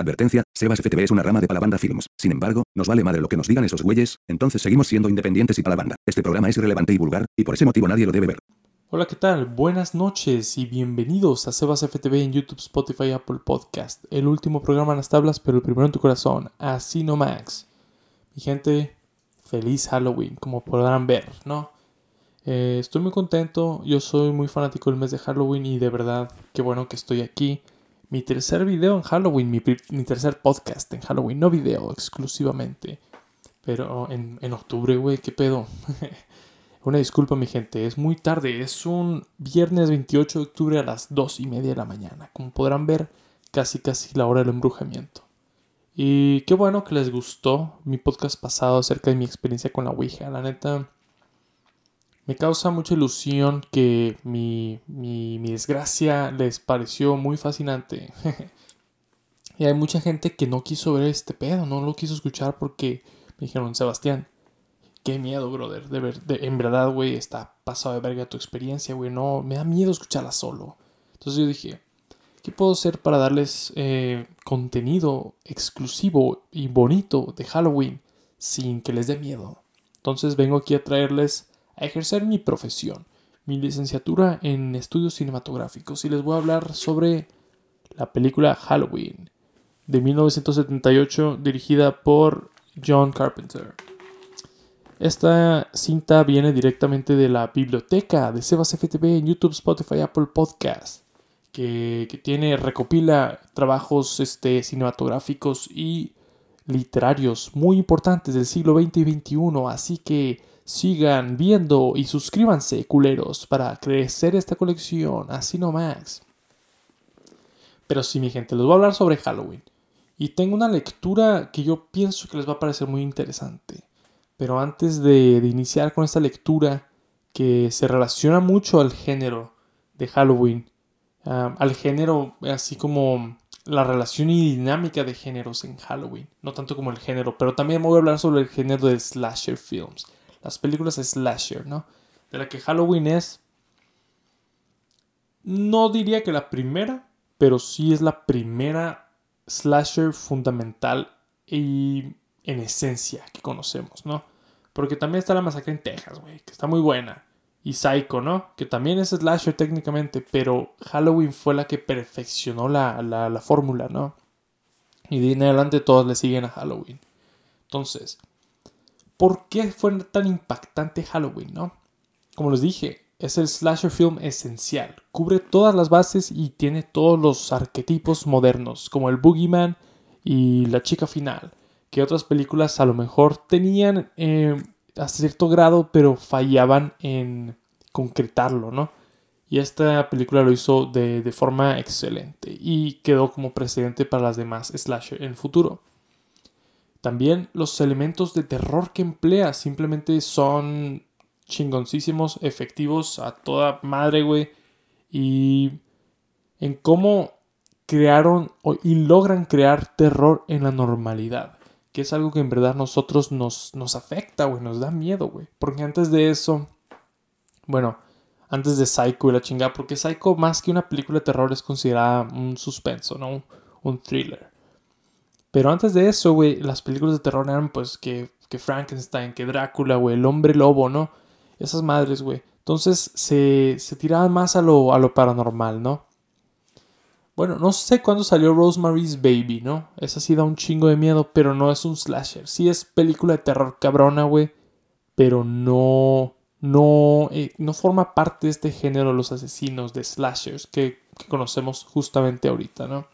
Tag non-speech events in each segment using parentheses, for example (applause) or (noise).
Advertencia, Sebas FTV es una rama de Palabanda Films. Sin embargo, nos vale madre lo que nos digan esos güeyes, entonces seguimos siendo independientes y Palabanda. Este programa es irrelevante y vulgar, y por ese motivo nadie lo debe ver. Hola, ¿qué tal? Buenas noches y bienvenidos a Sebas FTV en YouTube, Spotify, Apple Podcast. El último programa en las tablas, pero el primero en tu corazón. Así no Max. Mi gente, feliz Halloween, como podrán ver, ¿no? Eh, estoy muy contento, yo soy muy fanático del mes de Halloween y de verdad, qué bueno que estoy aquí. Mi tercer video en Halloween, mi, tercer podcast en Halloween, no video exclusivamente. Pero en, en octubre, güey, qué pedo. (laughs) Una disculpa, mi gente, es muy tarde, es un viernes 28 de octubre a las 2 y media de la mañana. Como podrán ver, casi casi la hora del embrujamiento. Y qué bueno que les gustó mi podcast pasado acerca de mi experiencia con la Ouija. La neta, me causa mucha ilusión que mi, mi, desgracia les pareció muy fascinante. (laughs) y hay mucha gente que no quiso ver este pedo, no lo quiso escuchar porque me dijeron, Sebastián, qué miedo, brother. De ver, en verdad, güey, está pasado de verga tu experiencia, güey. No, me da miedo escucharla solo. Entonces yo dije, ¿qué puedo hacer para darles eh, contenido exclusivo y bonito de Halloween sin que les dé miedo? Entonces vengo aquí a traerles a ejercer mi profesión, mi licenciatura en estudios cinematográficos y les voy a hablar sobre la película Halloween de 1978 dirigida por John Carpenter. Esta cinta viene directamente de la biblioteca de Sebas FTV en YouTube, Spotify, Apple Podcast, que, tiene, recopila trabajos este, cinematográficos y literarios muy importantes del siglo XX y XXI, así que sigan viendo y suscríbanse, culeros, para crecer esta colección, así no más. Pero sí, mi gente, les voy a hablar sobre Halloween. Y tengo una lectura que yo pienso que les va a parecer muy interesante. Pero antes de, iniciar con esta lectura que se relaciona mucho al género de Halloween, al género así como la relación y dinámica de géneros en Halloween, no tanto como el género, pero también voy a hablar sobre el género de slasher films, las películas slasher, ¿no? De la que Halloween es, no diría que la primera, pero sí es la primera slasher fundamental y en esencia que conocemos, ¿no? Porque también está la masacre en Texas, güey, que está muy buena. Y Psycho, ¿no? Que también es slasher técnicamente, pero Halloween fue la que perfeccionó la, la, fórmula, ¿no? Y de en adelante todos le siguen a Halloween. Entonces, ¿por qué fue tan impactante Halloween, no? Como les dije, es el slasher film esencial. Cubre todas las bases y tiene todos los arquetipos modernos, como el boogeyman y la chica final que otras películas a lo mejor tenían eh, a cierto grado, pero fallaban en concretarlo, ¿no? Y esta película lo hizo de, de, forma excelente y quedó como precedente para las demás slasher en el futuro. También los elementos de terror que emplea simplemente son chingoncísimos, efectivos a toda madre, güey. Y en cómo crearon y logran crear terror en la normalidad que es algo que en verdad nosotros nos, nos afecta, güey, nos da miedo, güey. Porque antes de eso, bueno, antes de Psycho y la chingada, porque Psycho más que una película de terror es considerada un suspenso, ¿no? Un, thriller. Pero antes de eso, güey, las películas de terror eran pues que, que Frankenstein, que Drácula, güey, el hombre lobo, ¿no? Esas madres, güey. Entonces se, se tiraban más a lo, a lo paranormal, ¿no? Bueno, no sé cuándo salió Rosemary's Baby, ¿no? Esa sí da un chingo de miedo, pero no es un slasher. Sí es película de terror cabrona, güey. Pero no. No, eh, no forma parte de este género los asesinos de slashers que, que conocemos justamente ahorita, ¿no?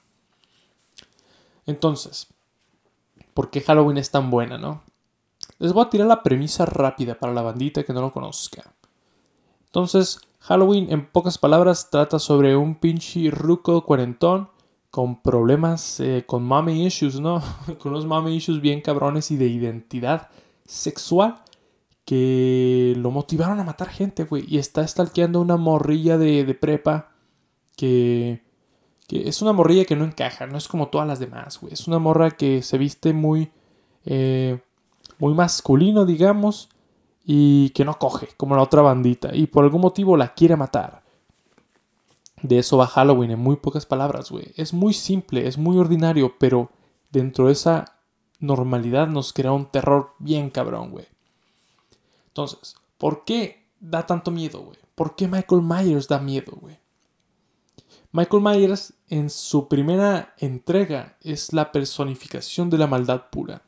Entonces, ¿por qué Halloween es tan buena, no? Les voy a tirar la premisa rápida para la bandita que no lo conozca. Entonces, Halloween, en pocas palabras, trata sobre un pinche ruco cuarentón con problemas, eh, con mommy issues, ¿no? (laughs) con unos mommy issues bien cabrones y de identidad sexual que lo motivaron a matar gente, güey. Y está stalkeando una morrilla de, prepa que, que, es una morrilla que no encaja, no es como todas las demás, güey. Es una morra que se viste muy, eh, muy masculino, digamos y que no coge, como la otra bandita, y por algún motivo la quiere matar. De eso va Halloween en muy pocas palabras, güey. Es muy simple, es muy ordinario, pero dentro de esa normalidad nos crea un terror bien cabrón, güey. Entonces, ¿por qué da tanto miedo, güey? ¿Por qué Michael Myers da miedo, güey? Michael Myers en su primera entrega es la personificación de la maldad pura.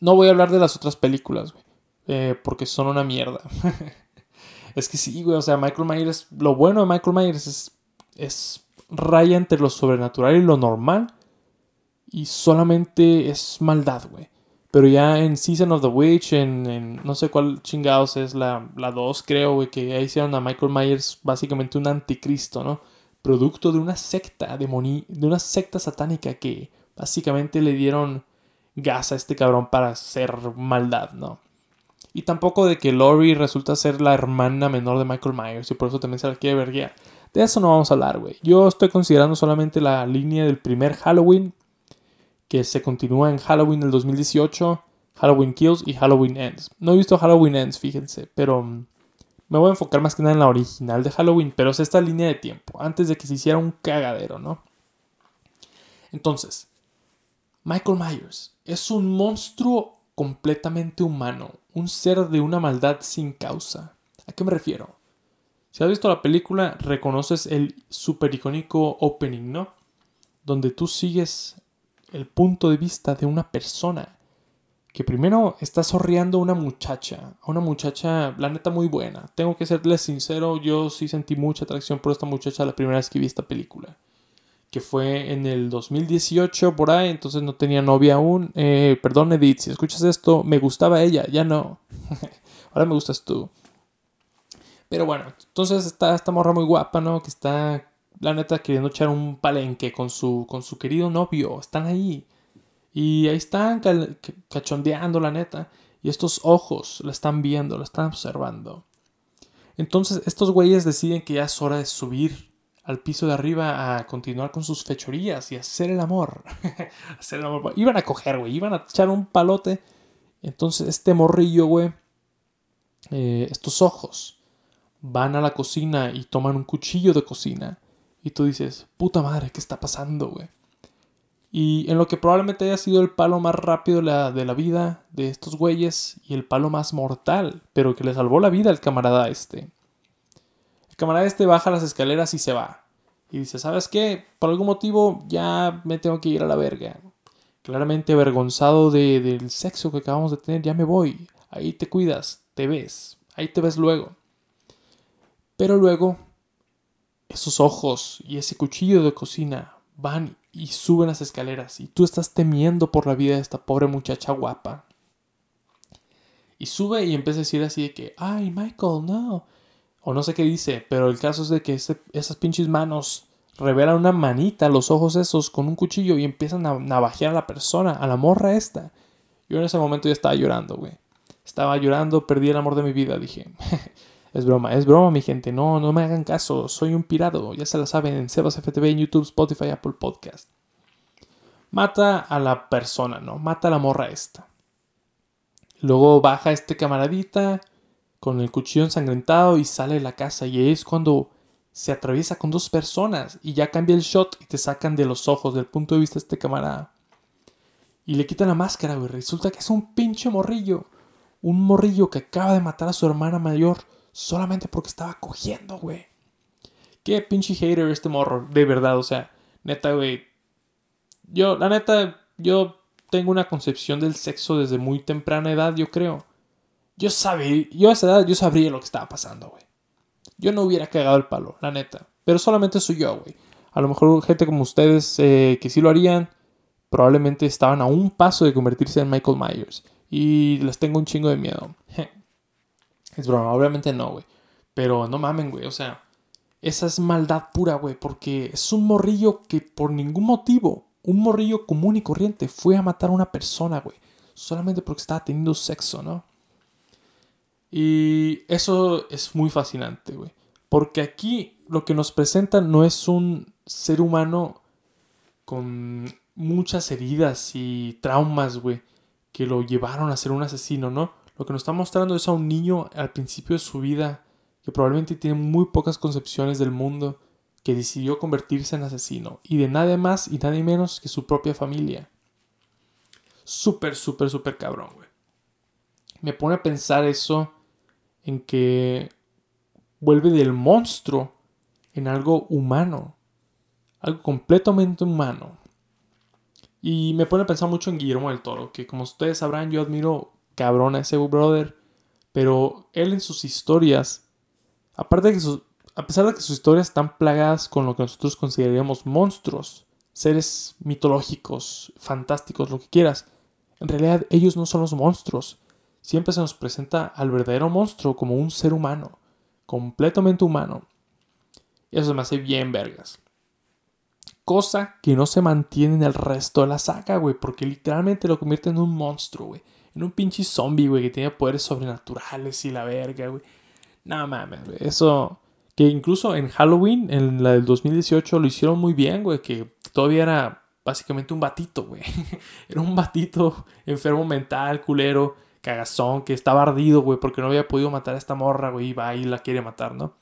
No voy a hablar de las otras películas, güey, eh, porque son una mierda. (laughs) es que sí, güey, o sea, Michael Myers, lo bueno de Michael Myers es, es raya entre lo sobrenatural y lo normal y solamente es maldad, güey. Pero ya en Season of the Witch, en, no sé cuál chingados es la 2, creo, güey, que ahí hicieron a Michael Myers básicamente un anticristo, ¿no? Producto de una secta de una secta satánica que básicamente le dieron gas a este cabrón para hacer maldad, ¿no? Y tampoco de que Lori resulta ser la hermana menor de Michael Myers y por eso también se la quiere verguiar. De eso no vamos a hablar, güey. Yo estoy considerando solamente la línea del primer Halloween que se continúa en Halloween del 2018, Halloween Kills y Halloween Ends. No he visto Halloween Ends, fíjense, pero mm, me voy a enfocar más que nada en la original de Halloween, pero es esta línea de tiempo, antes de que se hiciera un cagadero, ¿no? Entonces, Michael Myers es un monstruo completamente humano, un ser de una maldad sin causa. ¿A qué me refiero? Si has visto la película, reconoces el super icónico opening, ¿no? Donde tú sigues el punto de vista de una persona que primero está sorriando a una muchacha, a una muchacha, la neta, muy buena. Tengo que serles sincero, yo sí sentí mucha atracción por esta muchacha la primera vez que vi esta película. Que fue en el 2018 por ahí, entonces no tenía novia aún. Eh, perdón, Edith, si escuchas esto, me gustaba ella, ya no. (laughs) Ahora me gustas tú. Pero bueno, entonces está esta morra muy guapa, ¿no? Que está la neta queriendo echar un palenque con su, con su querido novio. Están ahí. Y ahí están cachondeando, la neta. Y estos ojos la están viendo, la están observando. Entonces estos güeyes deciden que ya es hora de subir al piso de arriba a continuar con sus fechorías y hacer el amor. (laughs) hacer el amor. Iban a coger, güey. Iban a echar un palote. Entonces este morrillo, güey. Eh, estos ojos van a la cocina y toman un cuchillo de cocina y tú dices, puta madre, ¿qué está pasando, güey? Y en lo que probablemente haya sido el palo más rápido de la, vida de estos güeyes y el palo más mortal, pero que le salvó la vida al camarada este. El camarada este baja las escaleras y se va. Y dice, ¿sabes qué? Por algún motivo ya me tengo que ir a la verga. Claramente avergonzado del sexo que acabamos de tener, ya me voy. Ahí te cuidas, te ves. Ahí te ves luego. Pero luego esos ojos y ese cuchillo de cocina van y suben las escaleras y tú estás temiendo por la vida de esta pobre muchacha guapa. Y sube y empieza a decir así de que, ay Michael, no. O no sé qué dice, pero el caso es de que esas pinches manos revelan una manita, los ojos esos, con un cuchillo y empiezan a navajear a la persona, a la morra esta. Yo en ese momento ya estaba llorando, güey. Estaba llorando, perdí el amor de mi vida, dije. (laughs) Es broma, es broma, mi gente. No, no me hagan caso. Soy un pirado. Ya se la saben en Sebas FTV, en YouTube, Spotify, Apple Podcast. Mata a la persona, ¿no? Mata a la morra esta. Luego baja este camaradita con el cuchillo ensangrentado y sale de la casa. Y es cuando se atraviesa con dos personas y ya cambia el shot y te sacan de los ojos, del punto de vista de este camarada. Y le quitan la máscara, güey. Resulta que es un pinche morrillo. Un morrillo que acaba de matar a su hermana mayor solamente porque estaba cogiendo, güey. Qué pinche hater este morro, de verdad, o sea, neta, güey. Yo, la neta, yo tengo una concepción del sexo desde muy temprana edad, yo creo. Yo sabía, yo a esa edad, yo sabría lo que estaba pasando, güey. Yo no hubiera cagado el palo, la neta. Pero solamente soy yo, güey. A lo mejor gente como ustedes eh, que sí lo harían, probablemente estaban a un paso de convertirse en Michael Myers. Y les tengo un chingo de miedo. (laughs) Es broma, obviamente no, güey. Pero no mamen, güey. O sea, esa es maldad pura, güey. Porque es un morrillo que por ningún motivo, un morrillo común y corriente, fue a matar a una persona, güey. Solamente porque estaba teniendo sexo, ¿no? Y eso es muy fascinante, güey. Porque aquí lo que nos presentan no es un ser humano con muchas heridas y traumas, güey, que lo llevaron a ser un asesino, ¿no? Lo que nos está mostrando es a un niño al principio de su vida que probablemente tiene muy pocas concepciones del mundo, que decidió convertirse en asesino y de nadie más y nadie menos que su propia familia. Súper, súper, súper cabrón, güey. Me pone a pensar eso en que vuelve del monstruo en algo humano, algo completamente humano. Y me pone a pensar mucho en Guillermo del Toro, que como ustedes sabrán, yo admiro cabrón a ese brother, pero él en sus historias, aparte de que a pesar de que sus historias están plagadas con lo que nosotros consideraríamos monstruos, seres mitológicos, fantásticos, lo que quieras, en realidad ellos no son los monstruos. Siempre se nos presenta al verdadero monstruo como un ser humano, completamente humano. Eso me hace bien vergas. Cosa que no se mantiene en el resto de la saga, güey. Porque literalmente lo convierte en un monstruo, güey. En un pinche zombie, güey, que tiene poderes sobrenaturales y la verga, güey. No mames, güey. Eso. Que incluso en Halloween, en la del 2018, lo hicieron muy bien, güey. Que todavía era básicamente un batito, güey. (laughs) era un batito enfermo mental, culero, cagazón, que estaba ardido, güey, porque no había podido matar a esta morra, güey. Y va y la quiere matar, ¿no?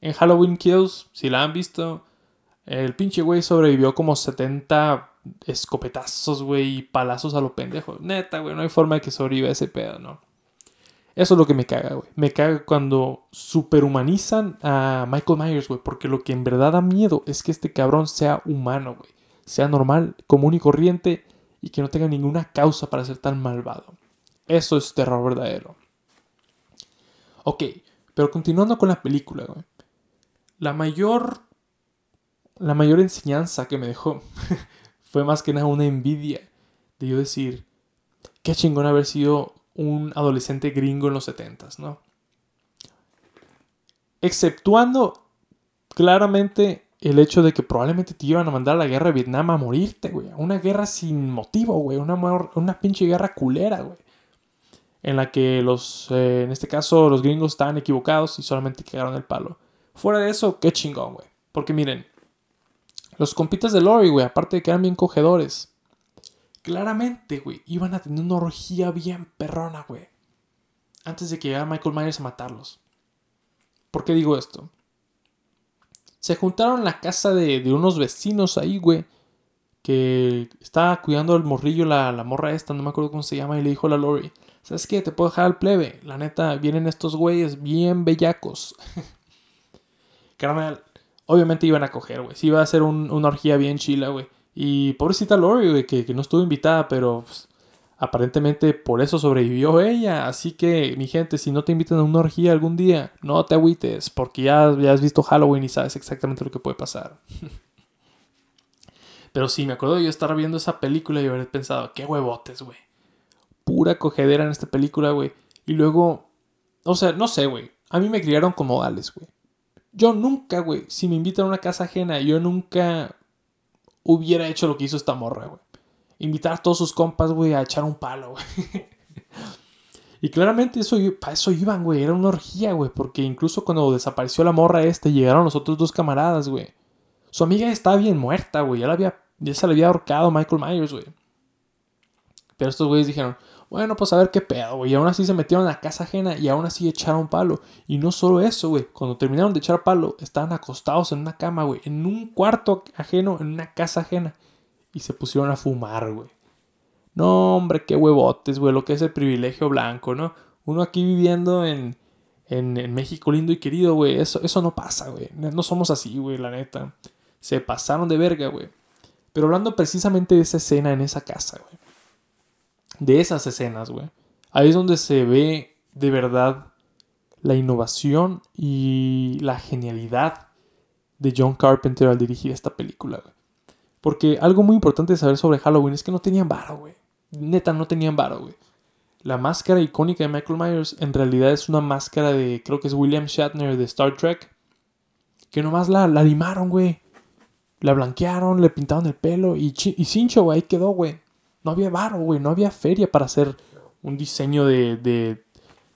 En Halloween Kills, si la han visto, el pinche güey sobrevivió como 70 escopetazos, güey, y palazos a lo pendejo. Neta, güey, no hay forma de que sobreviva ese pedo, ¿no? Eso es lo que me caga, güey. Me caga cuando superhumanizan a Michael Myers, güey, porque lo que en verdad da miedo es que este cabrón sea humano, güey. Sea normal, común y corriente y que no tenga ninguna causa para ser tan malvado. Eso es terror verdadero. Ok, pero continuando con la película, güey. La mayor la mayor enseñanza que me dejó (laughs) fue más que nada una envidia de yo decir, qué chingón haber sido un adolescente gringo en los setentas, ¿no? Exceptuando claramente el hecho de que probablemente te iban a mandar a la guerra de Vietnam a morirte, güey. Una guerra sin motivo, güey. Una, una pinche guerra culera, güey. En la que los, eh, en este caso, los gringos estaban equivocados y solamente quedaron el palo. Fuera de eso, qué chingón, güey. Porque miren, los compitas de Lori, güey, aparte de que eran bien cogedores. Claramente, güey, iban a tener una orgía bien perrona, güey. Antes de que llegara Michael Myers a matarlos. ¿Por qué digo esto? Se juntaron en la casa de, unos vecinos ahí, güey. Que estaba cuidando al morrillo, la, la, morra esta, no me acuerdo cómo se llama, y le dijo a la Lori, ¿sabes qué? Te puedo dejar al plebe. La neta, vienen estos güeyes bien bellacos. (laughs) Carnal, obviamente iban a coger, güey. Sí iba a ser una orgía bien chila, güey. Y pobrecita Lori, güey, que, no estuvo invitada, pero pues, aparentemente por eso sobrevivió ella. Así que, mi gente, si no te invitan a una orgía algún día, no te agüites, porque ya, ya has visto Halloween y sabes exactamente lo que puede pasar. (laughs) pero sí, me acuerdo de yo estar viendo esa película y haber pensado, qué huevotes, güey. Pura cogedera en esta película, güey. Y luego, o sea, no sé, güey. A mí me criaron como modales, güey. Yo nunca, güey, si me invitan a una casa ajena, yo nunca hubiera hecho lo que hizo esta morra, güey. Invitar a todos sus compas, güey, a echar un palo, güey. (laughs) y claramente eso, para eso iban, güey. Era una orgía, güey. Porque incluso cuando desapareció la morra este, llegaron los otros dos camaradas, güey. Su amiga estaba bien muerta, güey. Ya, la había, ya se le había ahorcado Michael Myers, güey. Pero estos güeyes dijeron, bueno, pues a ver qué pedo, güey. Y aún así se metieron a casa ajena y aún así echaron palo. Y no solo eso, güey. Cuando terminaron de echar palo, estaban acostados en una cama, güey. En un cuarto ajeno, en una casa ajena. Y se pusieron a fumar, güey. No, hombre, qué huevotes, güey. Lo que es el privilegio blanco, ¿no? Uno aquí viviendo en, en, México lindo y querido, güey. Eso, eso no pasa, güey. No somos así, güey, la neta. Se pasaron de verga, güey. Pero hablando precisamente de esa escena en esa casa, güey de esas escenas, güey. Ahí es donde se ve de verdad la innovación y la genialidad de John Carpenter al dirigir esta película, güey. Porque algo muy importante de saber sobre Halloween es que no tenían varo, güey. Neta, no tenían varo, güey. La máscara icónica de Michael Myers en realidad es una máscara de, creo que es William Shatner de Star Trek. Que nomás la, la limaron, güey. La blanquearon, le pintaron el pelo y, y cincho, güey, ahí quedó, güey no había varo, güey, no había feria para hacer un diseño de, de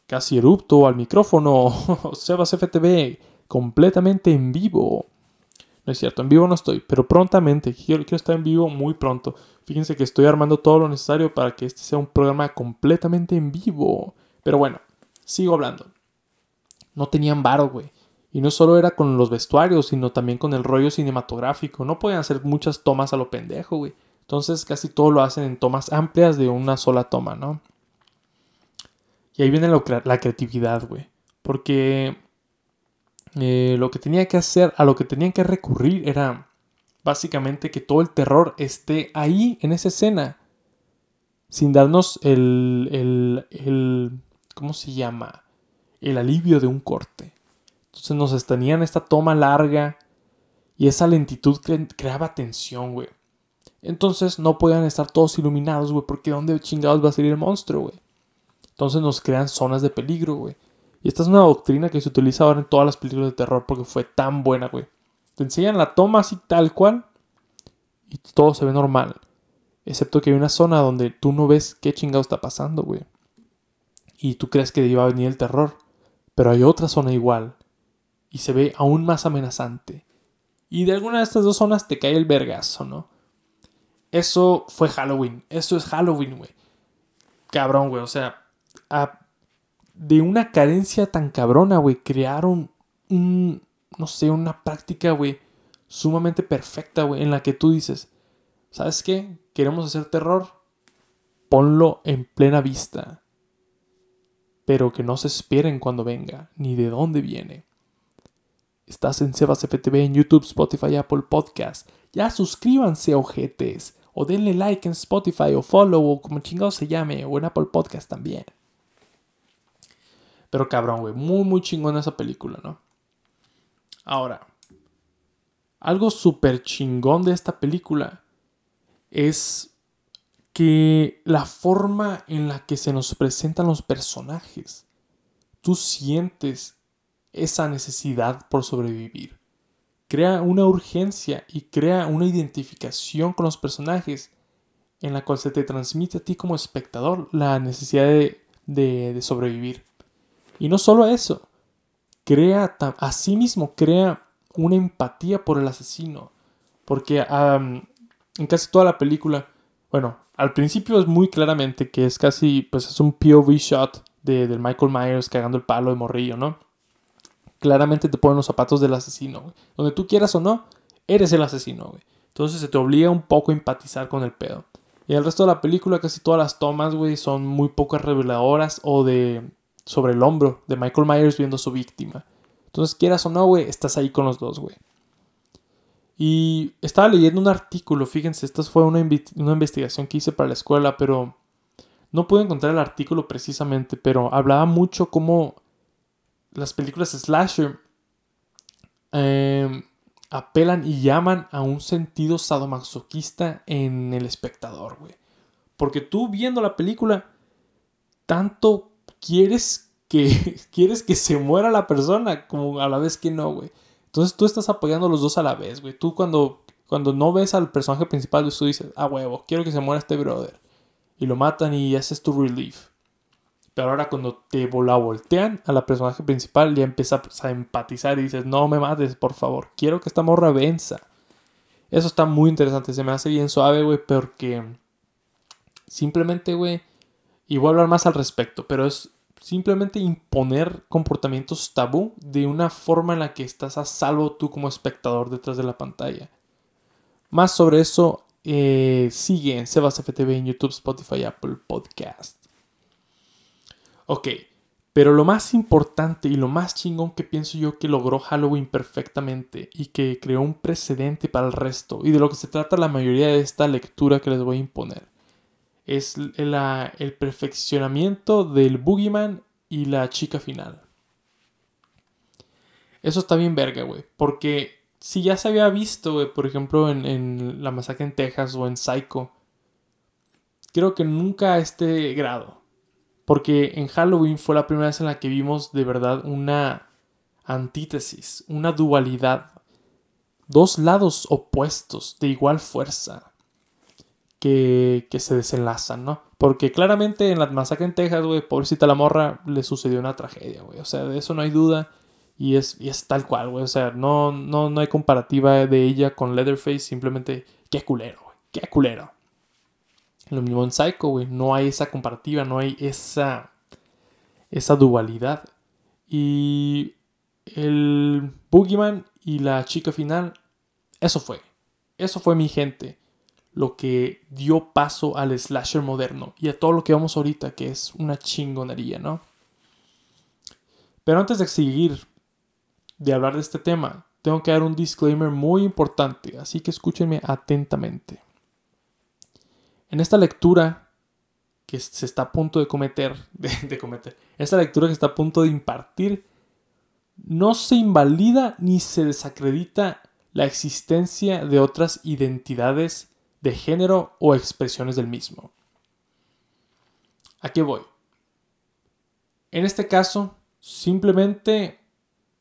casi erupto al micrófono. (laughs) Sebas FTV, completamente en vivo. No es cierto, en vivo no estoy, pero prontamente, quiero, quiero estar en vivo muy pronto. Fíjense que estoy armando todo lo necesario para que este sea un programa completamente en vivo. Pero bueno, sigo hablando. No tenían varo, güey. Y no solo era con los vestuarios, sino también con el rollo cinematográfico. No podían hacer muchas tomas a lo pendejo, güey. Entonces casi todo lo hacen en tomas amplias de una sola toma, ¿no? Y ahí viene la creatividad, güey. Porque eh, lo que tenía que hacer, a lo que tenían que recurrir era básicamente que todo el terror esté ahí en esa escena. Sin darnos el, el, el ¿cómo se llama? El alivio de un corte. Entonces nos tenían esta toma larga y esa lentitud creaba tensión, güey. Entonces no podían estar todos iluminados, güey, porque ¿dónde chingados va a salir el monstruo, güey? Entonces nos crean zonas de peligro, güey. Y esta es una doctrina que se utiliza ahora en todas las películas de terror porque fue tan buena, güey. Te enseñan la toma así tal cual y todo se ve normal. Excepto que hay una zona donde tú no ves qué chingado está pasando, güey. Y tú crees que iba a venir el terror. Pero hay otra zona igual. Y se ve aún más amenazante. Y de alguna de estas dos zonas te cae el vergazo, ¿no? Eso fue Halloween. Eso es Halloween, güey. Cabrón, güey. O sea, de una carencia tan cabrona, güey, crearon un, no sé, una práctica, güey, sumamente perfecta, güey, en la que tú dices, ¿sabes qué? Queremos hacer terror. Ponlo en plena vista. Pero que no se esperen cuando venga, ni de dónde viene. Estás en Sebas FTV en YouTube, Spotify, Apple Podcast. Ya suscríbanse, ojetes. O denle like en Spotify o follow o como chingado se llame. O en Apple Podcast también. Pero cabrón, güey. Muy, muy chingón esa película, ¿no? Ahora. Algo súper chingón de esta película es que la forma en la que se nos presentan los personajes. Tú sientes esa necesidad por sobrevivir. Crea una urgencia y crea una identificación con los personajes en la cual se te transmite a ti como espectador la necesidad de, sobrevivir. Y no solo eso, crea a sí mismo, crea una empatía por el asesino. Porque en casi toda la película, bueno, al principio es muy claramente que es casi, pues es un POV shot de, del Michael Myers cagando el palo de morrillo, ¿no? Claramente te ponen los zapatos del asesino, güey. Donde tú quieras o no, eres el asesino, güey. Entonces se te obliga un poco a empatizar con el pedo. Y el resto de la película, casi todas las tomas, güey, son muy pocas reveladoras o de sobre el hombro de Michael Myers viendo a su víctima. Entonces, quieras o no, güey, estás ahí con los dos, güey. Y estaba leyendo un artículo, fíjense, esta fue una, una investigación que hice para la escuela, pero no pude encontrar el artículo precisamente, pero hablaba mucho cómo las películas slasher em, apelan y llaman a un sentido sadomasoquista en el espectador, güey. Porque tú viendo la película, tanto quieres que, (laughs) quieres que se muera la persona como a la vez que no, güey. Entonces tú estás apoyando a los dos a la vez, güey. Tú cuando, cuando no ves al personaje principal, tú dices, ah, huevo, quiero que se muera este brother. Y lo matan y haces tu relief. Pero ahora cuando te la voltean a la personaje principal, ya empiezas a empatizar y dices, no me mates, por favor, quiero que esta morra venza. Eso está muy interesante, se me hace bien suave, güey, porque simplemente, güey, y voy a hablar más al respecto, pero es simplemente imponer comportamientos tabú de una forma en la que estás a salvo tú como espectador detrás de la pantalla. Más sobre eso eh, sigue en Sebas FTV en YouTube, Spotify, Apple Podcast. Ok, pero lo más importante y lo más chingón que pienso yo que logró Halloween perfectamente y que creó un precedente para el resto y de lo que se trata la mayoría de esta lectura que les voy a imponer es el, perfeccionamiento del boogeyman y la chica final. Eso está bien verga, güey, porque si ya se había visto, por ejemplo, en, en La Masacre en Texas o en Psycho, creo que nunca a este grado. Porque en Halloween fue la primera vez en la que vimos de verdad una antítesis, una dualidad. Dos lados opuestos de igual fuerza que, que se desenlazan, ¿no? Porque claramente en la masacre en Texas, güey, pobrecita la morra, le sucedió una tragedia, güey. O sea, de eso no hay duda. Y es, y es tal cual, güey. O sea, no, no, no hay comparativa de ella con Leatherface. Simplemente, qué culero, güey. Qué culero. Lo mismo en Psycho, güey. No hay esa comparativa, no hay esa, esa dualidad. Y el Boogeyman y la chica final, eso fue. Eso fue mi gente. Lo que dio paso al slasher moderno y a todo lo que vamos ahorita, que es una chingonería, ¿no? Pero antes de seguir de hablar de este tema, tengo que dar un disclaimer muy importante, así que escúchenme atentamente. En esta lectura que se está a punto de cometer, (laughs) de, cometer, esta lectura que está a punto de impartir, no se invalida ni se desacredita la existencia de otras identidades de género o expresiones del mismo. ¿A qué voy? En este caso, simplemente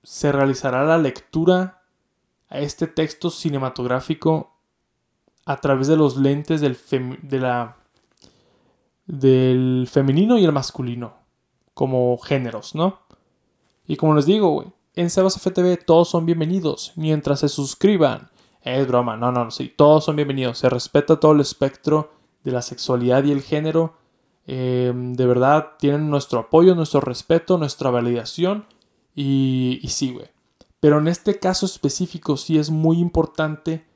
se realizará la lectura a este texto cinematográfico a través de los lentes del, de la, del femenino y el masculino, como géneros, ¿no? Y como les digo, en Sebas FTV todos son bienvenidos mientras se suscriban. Es broma, no, no, sí, todos son bienvenidos. Se respeta todo el espectro de la sexualidad y el género. Eh, de verdad, tienen nuestro apoyo, nuestro respeto, nuestra validación. Y, y sí, güey. Pero en este caso específico sí es muy importante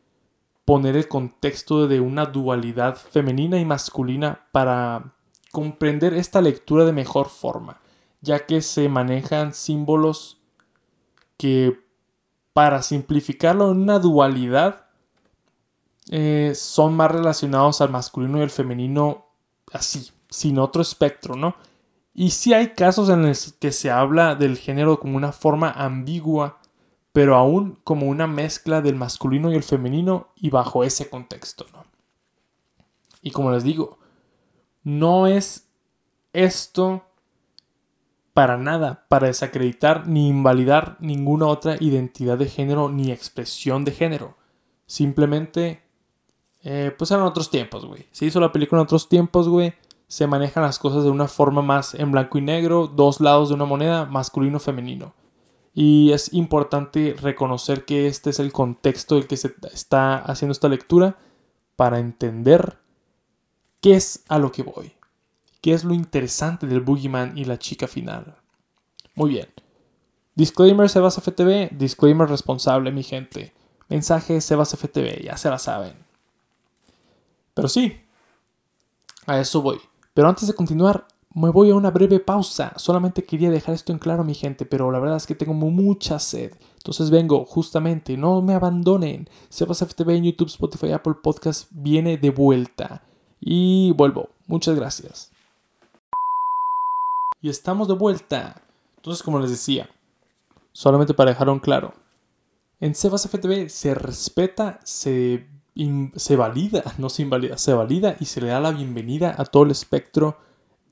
poner el contexto de una dualidad femenina y masculina para comprender esta lectura de mejor forma ya que se manejan símbolos que, para simplificarlo en una dualidad, eh, son más relacionados al masculino y al femenino así, sin otro espectro, ¿no? Y sí hay casos en los que se habla del género como una forma ambigua, pero aún como una mezcla del masculino y el femenino y bajo ese contexto, ¿no? Y como les digo, no es esto para nada para desacreditar ni invalidar ninguna otra identidad de género ni expresión de género. Simplemente, eh, pues eran otros tiempos, güey. Se hizo la película en otros tiempos, güey. Se manejan las cosas de una forma más en blanco y negro, dos lados de una moneda, masculino, femenino. Y es importante reconocer que este es el contexto del que se está haciendo esta lectura para entender qué es a lo que voy. ¿Qué es lo interesante del Boogeyman y la chica final? Muy bien. Disclaimer Sebas FTV, disclaimer responsable, mi gente. Mensaje Sebas FTV, ya se la saben. Pero sí, a eso voy. Pero antes de continuar, me voy a una breve pausa. Solamente quería dejar esto en claro, mi gente, pero la verdad es que tengo mucha sed. Entonces vengo, justamente, no me abandonen. Sebas FTV en YouTube, Spotify, Apple Podcast viene de vuelta. Y vuelvo. Muchas gracias y estamos de vuelta. Entonces, como les decía, solamente para dejarlo en claro, en Sebas FTV se respeta, se, se valida, (laughs) no se invalida, se valida y se le da la bienvenida a todo el espectro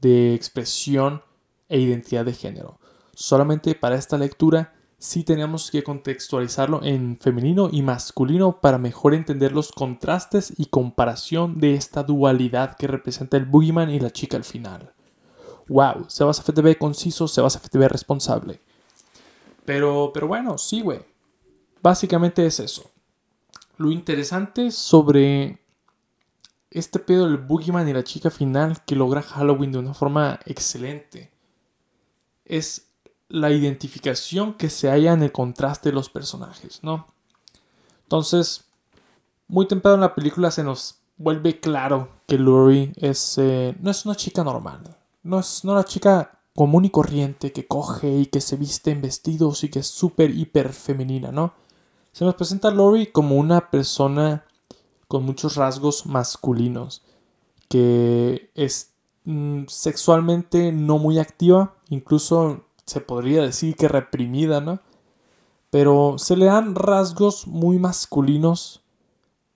de expresión e identidad de género. Solamente para esta lectura sí tenemos que contextualizarlo en femenino y masculino para mejor entender los contrastes y comparación de esta dualidad que representa el boogeyman y la chica al final wow, Sebas FTV conciso, Sebas FTV responsable. Pero, pero bueno, sí, güey. Básicamente es eso. Lo interesante sobre este pedo del Boogeyman y la chica final que logra Halloween de una forma excelente es la identificación que se halla en el contraste de los personajes, ¿no? Entonces, muy temprano en la película se nos vuelve claro que Lori es, eh, no es una chica normal no es no la chica común y corriente que coge y que se viste en vestidos y que es súper hiper femenina, ¿no? Se nos presenta a Lori como una persona con muchos rasgos masculinos, que es mm, sexualmente no muy activa, incluso se podría decir que reprimida, ¿no? Pero se le dan rasgos muy masculinos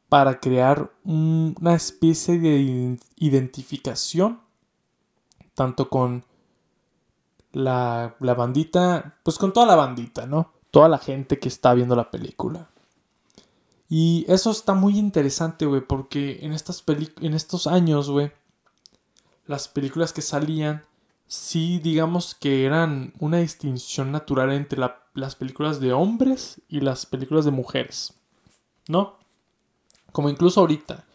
para crear una especie de identificación tanto con la, la bandita, pues con toda la bandita, ¿no? Toda la gente que está viendo la película. Y eso está muy interesante, güey, porque en, estas en estos años, güey, las películas que salían, sí, digamos que eran una distinción natural entre las películas de hombres y las películas de mujeres, ¿no? Como incluso ahorita.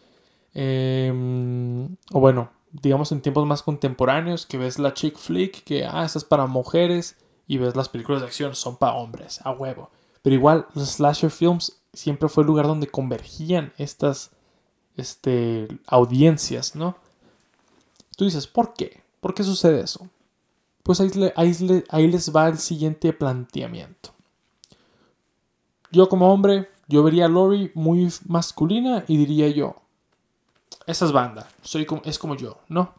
Em, o bueno, digamos en tiempos más contemporáneos, que ves la chick flick, que, ah, esta es para mujeres, y ves las películas de acción, son para hombres, a huevo. Pero igual, los slasher films siempre fue el lugar donde convergían estas este, audiencias, ¿no? Tú dices, ¿por qué? ¿Por qué sucede eso? Pues ahí, ahí les va el siguiente planteamiento. Yo como hombre, yo vería a Lori muy masculina y diría yo, esa es banda, soy como, es como yo, ¿no?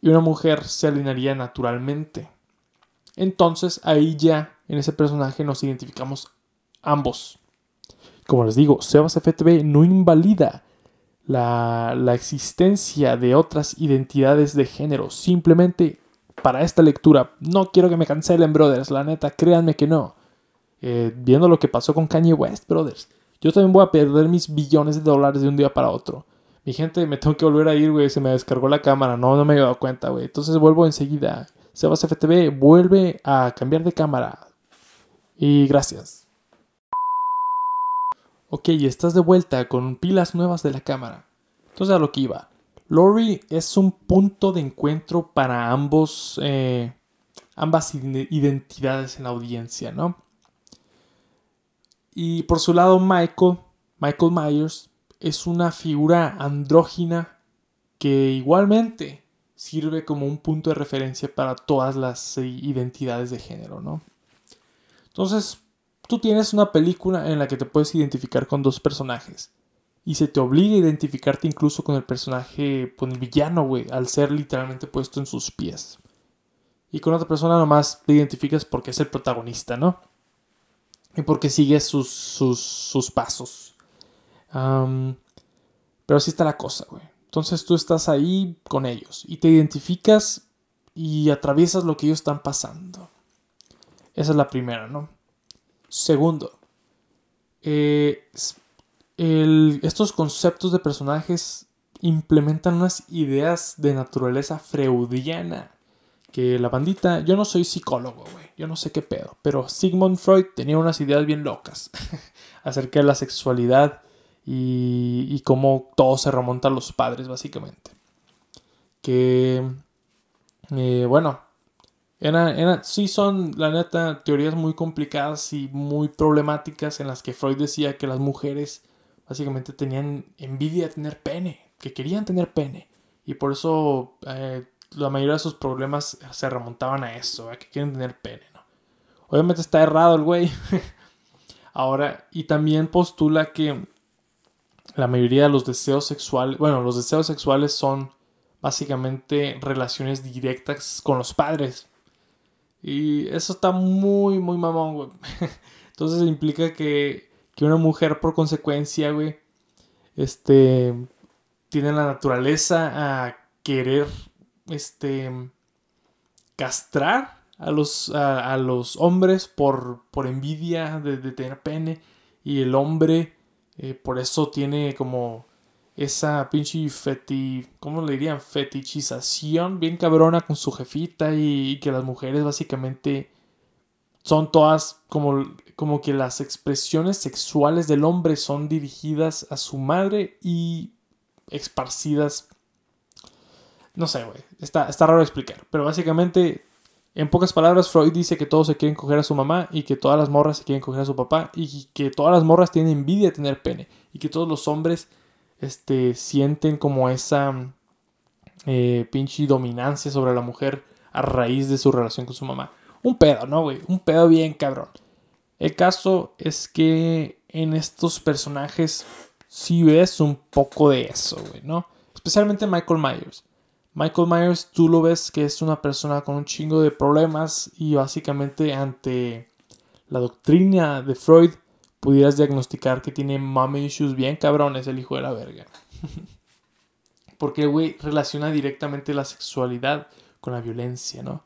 Y una mujer se alinearía naturalmente. Entonces ahí ya en ese personaje nos identificamos ambos. Como les digo, Sebas FTV no invalida la, la existencia de otras identidades de género. Simplemente para esta lectura, no quiero que me cancelen, brothers. La neta, créanme que no. Eh, viendo lo que pasó con Kanye West, brothers. Yo también voy a perder mis billones de dólares de un día para otro. Mi gente, me tengo que volver a ir, güey. Se me descargó la cámara. No, no me he dado cuenta, güey. Entonces vuelvo enseguida. Sebas FTV vuelve a cambiar de cámara. Y gracias. Ok, estás de vuelta con pilas nuevas de la cámara. Entonces a lo que iba. Lori es un punto de encuentro para ambos, eh, ambas identidades en la audiencia, ¿no? Y por su lado, Michael, Michael Myers, es una figura andrógina que igualmente sirve como un punto de referencia para todas las identidades de género, ¿no? Entonces, tú tienes una película en la que te puedes identificar con dos personajes y se te obliga a identificarte incluso con el personaje, con el villano, güey, al ser literalmente puesto en sus pies. Y con otra persona nomás te identificas porque es el protagonista, ¿no? y porque sigue sus, sus, pasos. pero así está la cosa, güey. Entonces tú estás ahí con ellos y te identificas y atraviesas lo que ellos están pasando. Esa es la primera, ¿no? Segundo, eh, estos conceptos de personajes implementan unas ideas de naturaleza freudiana que la bandita, yo no soy psicólogo, güey, yo no sé qué pedo, pero Sigmund Freud tenía unas ideas bien locas (laughs) acerca de la sexualidad y, cómo todo se remonta a los padres, básicamente. Que, eh, bueno, era, sí son, la neta, teorías muy complicadas y muy problemáticas en las que Freud decía que las mujeres básicamente tenían envidia de tener pene, que querían tener pene. Y por eso eh, la mayoría de sus problemas se remontaban a eso, a que quieren tener pene, ¿no? Obviamente está errado el güey. (laughs) Ahora, y también postula que la mayoría de los deseos sexuales, bueno, los deseos sexuales son básicamente relaciones directas con los padres. Y eso está muy, muy mamón, güey. (laughs) Entonces implica que, que una mujer por consecuencia, güey, este, tiene la naturaleza a querer este, castrar a los, a, los hombres por, por envidia de, tener pene y el hombre eh, por eso tiene como esa pinche feti, ¿cómo le dirían? Fetichización bien cabrona con su jefita y, que las mujeres básicamente son todas como, como que las expresiones sexuales del hombre son dirigidas a su madre y esparcidas no sé, güey. Está, está raro explicar. Pero básicamente, en pocas palabras, Freud dice que todos se quieren coger a su mamá y que todas las morras se quieren coger a su papá y que todas las morras tienen envidia de tener pene y que todos los hombres este, sienten como esa eh, pinche dominancia sobre la mujer a raíz de su relación con su mamá. Un pedo, ¿no, güey? Un pedo bien cabrón. El caso es que en estos personajes sí ves un poco de eso, güey, ¿no? Especialmente Michael Myers. Michael Myers tú lo ves que es una persona con un chingo de problemas y básicamente ante la doctrina de Freud pudieras diagnosticar que tiene mommy issues bien cabrones el hijo de la verga. (laughs) Porque güey relaciona directamente la sexualidad con la violencia, ¿no?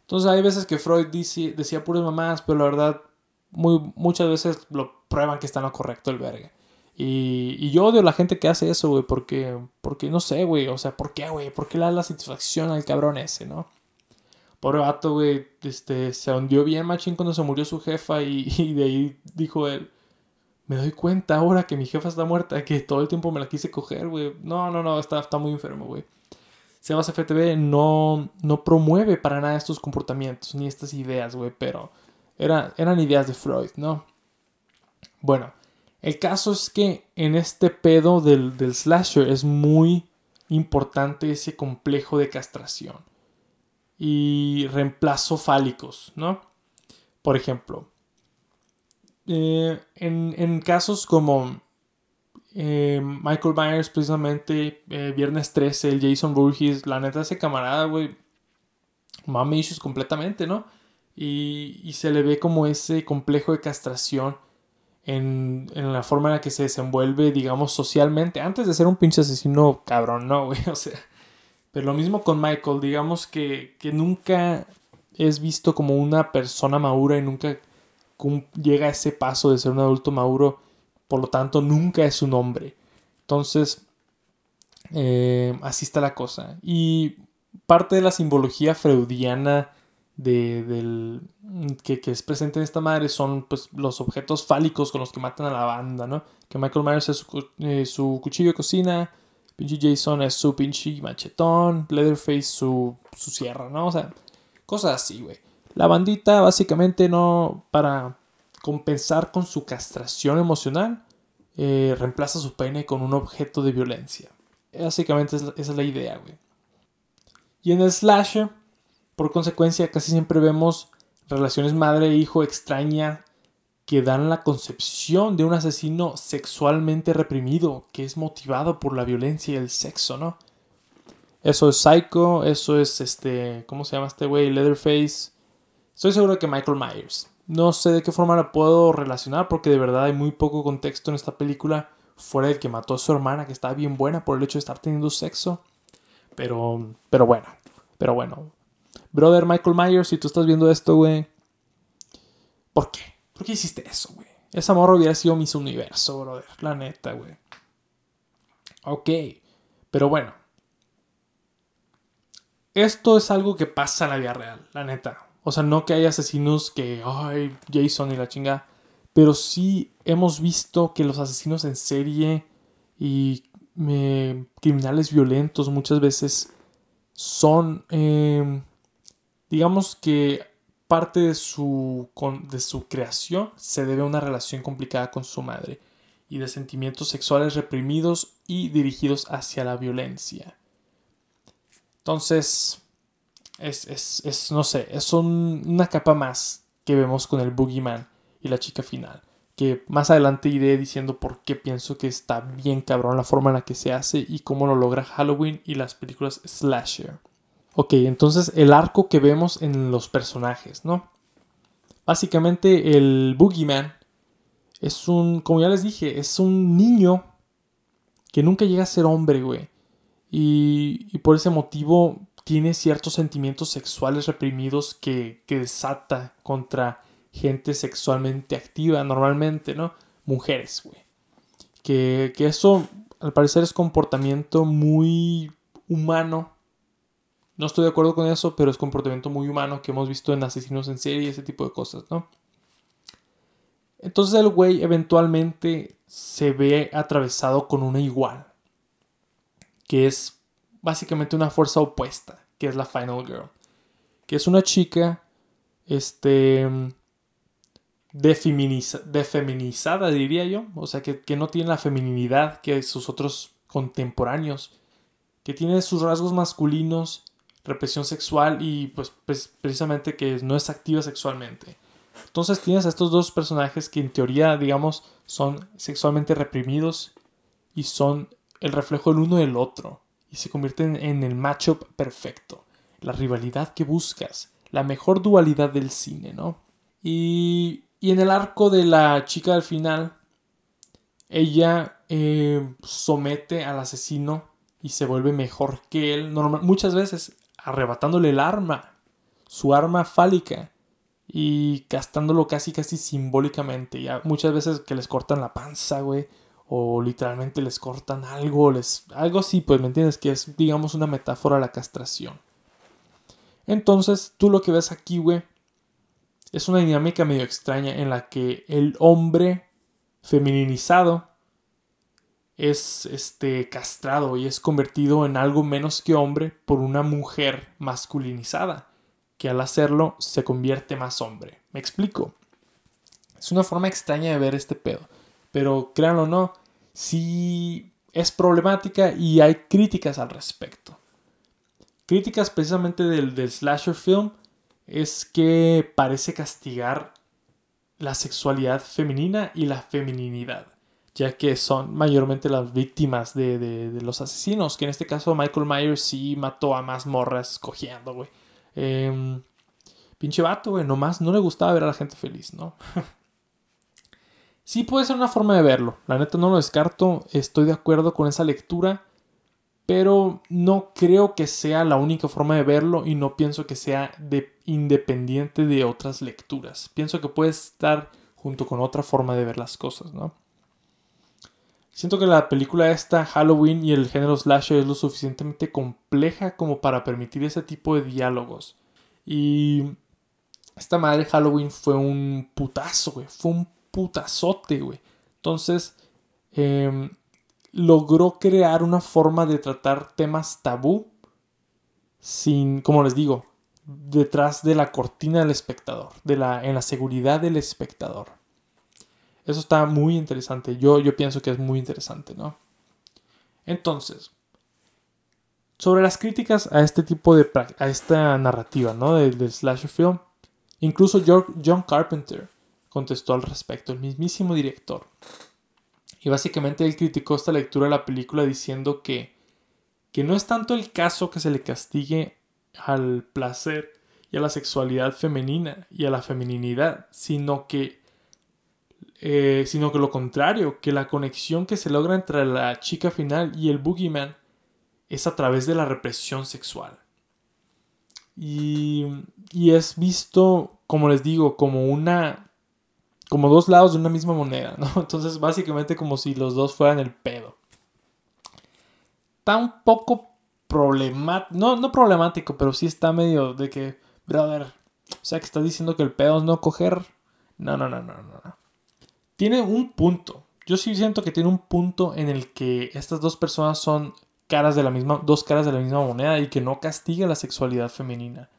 Entonces hay veces que Freud dice, decía puras mamás, pero la verdad muy, muchas veces lo prueban que está en lo correcto el verga. Y, yo odio a la gente que hace eso, güey, porque, porque no sé, güey, o sea, ¿por qué, güey? ¿Por qué le da la satisfacción al cabrón ese, no? Pobre vato, güey, este, se hundió bien machín cuando se murió su jefa y, (laughs) y, de ahí dijo él, me doy cuenta ahora que mi jefa está muerta, que todo el tiempo me la quise coger, güey. No, no, no, está, está muy enfermo, güey. Sebas FTV no, no promueve para nada estos comportamientos ni estas ideas, güey, pero eran ideas de Freud, ¿no? Bueno, el caso es que en este pedo del, del slasher es muy importante ese complejo de castración y reemplazo fálicos, ¿no? Por ejemplo, eh, en, casos como eh, Michael Myers, precisamente, eh, Viernes 13, el Jason Burgess, la neta, ese camarada, güey, mame issues completamente, ¿no? Y, y, se le ve como ese complejo de castración en, en, la forma en la que se desenvuelve, digamos, socialmente, antes de ser un pinche asesino cabrón, ¿no, güey? (laughs) O sea, pero lo mismo con Michael, digamos que, que nunca es visto como una persona madura y nunca llega a ese paso de ser un adulto maduro, por lo tanto nunca es un hombre. Entonces, eh, así está la cosa. Y parte de la simbología freudiana de, del, que, es presente en esta madre son pues, los objetos fálicos con los que matan a la banda, ¿no? Que Michael Myers es su, eh, su cuchillo de cocina, pinche Jason es su pinche machetón, Leatherface su, su sierra, ¿no? O sea, cosas así, güey. La bandita básicamente no, para compensar con su castración emocional, eh, reemplaza su pene con un objeto de violencia. Básicamente esa es la idea, güey. Y en el slasher, por consecuencia, casi siempre vemos relaciones madre-hijo extraña que dan la concepción de un asesino sexualmente reprimido, que es motivado por la violencia y el sexo, ¿no? Eso es Psycho, eso es este, ¿cómo se llama este güey? Leatherface, Estoy seguro que Michael Myers. No sé de qué forma la puedo relacionar porque de verdad hay muy poco contexto en esta película fuera del que mató a su hermana que está bien buena por el hecho de estar teniendo sexo. Pero, pero bueno, pero bueno. Brother Michael Myers, si tú estás viendo esto, güey. ¿Por qué? ¿Por qué hiciste eso, güey? Esa morra hubiera sido Miss Universo, brother. La neta, güey. Ok. Pero bueno. Esto es algo que pasa en la vida real, la neta. O sea, no que hay asesinos que, ay, Jason y la chinga. Pero sí hemos visto que los asesinos en serie y criminales violentos muchas veces son, em, digamos que parte de su, de su creación se debe a una relación complicada con su madre y de sentimientos sexuales reprimidos y dirigidos hacia la violencia. Entonces, es, es, no sé, es una capa más que vemos con el Boogeyman y la chica final. Que más adelante iré diciendo por qué pienso que está bien cabrón la forma en la que se hace y cómo lo logra Halloween y las películas slasher. Ok, entonces el arco que vemos en los personajes, ¿no? Básicamente el Boogeyman es un, como ya les dije, es un niño que nunca llega a ser hombre, güey. Y, y por ese motivo tiene ciertos sentimientos sexuales reprimidos que, desata contra gente sexualmente activa normalmente, ¿no? Mujeres, güey. Que, que eso al parecer es comportamiento muy humano. No estoy de acuerdo con eso, pero es comportamiento muy humano que hemos visto en asesinos en serie y ese tipo de cosas, ¿no? Entonces el güey eventualmente se ve atravesado con una igual, que es básicamente una fuerza opuesta, que es la Final Girl. Que es una chica, este, defeminizada, diría yo. O sea, que, no tiene la feminidad que sus otros contemporáneos. Que tiene sus rasgos masculinos, represión sexual y pues, pues precisamente que no es activa sexualmente. Entonces tienes a estos dos personajes que en teoría, digamos, son sexualmente reprimidos y son el reflejo el uno del otro y se convierten en el matchup perfecto, la rivalidad que buscas, la mejor dualidad del cine, ¿no? Y, y en el arco de la chica al final, ella eh, somete al asesino y se vuelve mejor que él, muchas veces arrebatándole el arma, su arma fálica, y gastándolo casi casi simbólicamente. Ya muchas veces que les cortan la panza, güey, o literalmente les cortan algo, les, algo así, pues me entiendes, que es digamos una metáfora a la castración. Entonces, tú lo que ves aquí, güey, es una dinámica medio extraña en la que el hombre feminizado es este, castrado y es convertido en algo menos que hombre por una mujer masculinizada, que al hacerlo se convierte más hombre. ¿Me explico? Es una forma extraña de ver este pedo, pero créanlo o no, sí es problemática y hay críticas al respecto. Críticas precisamente del, del slasher film es que parece castigar la sexualidad femenina y la femininidad ya que son mayormente las víctimas de, los asesinos, que en este caso Michael Myers sí mató a más morras cogiendo, güey. Em, pinche vato, güey, nomás no le gustaba ver a la gente feliz, ¿no? (laughs) sí puede ser una forma de verlo, la neta no lo descarto, estoy de acuerdo con esa lectura, pero no creo que sea la única forma de verlo y no pienso que sea de, independiente de otras lecturas. Pienso que puede estar junto con otra forma de ver las cosas, ¿no? Siento que la película esta, Halloween y el género slasher es lo suficientemente compleja como para permitir ese tipo de diálogos. Y esta madre Halloween fue un putazo, güey. Fue un putazote, güey. Entonces, em, logró crear una forma de tratar temas tabú sin, como les digo, detrás de la cortina del espectador, de la, en la seguridad del espectador. Eso está muy interesante. Yo, yo pienso que es muy interesante, ¿no? Entonces, sobre las críticas a este tipo de a esta narrativa, ¿no? Del, slasher film, incluso John Carpenter contestó al respecto, el mismísimo director. Y básicamente él criticó esta lectura de la película diciendo que, que no es tanto el caso que se le castigue al placer y a la sexualidad femenina y a la femininidad, sino que eh, sino que lo contrario, que la conexión que se logra entre la chica final y el boogeyman es a través de la represión sexual. Y, y es visto, como les digo, como una, como dos lados de una misma moneda, ¿no? (laughs) Entonces, básicamente como si los dos fueran el pedo. Está un poco problemático, no, no problemático, pero sí está medio de que, brother, o sea que estás diciendo que el pedo es no coger. No, no, no, no, no tiene un punto. Yo sí siento que tiene un punto en el que estas dos personas son caras de la misma, dos caras de la misma moneda y que no castiga la sexualidad femenina.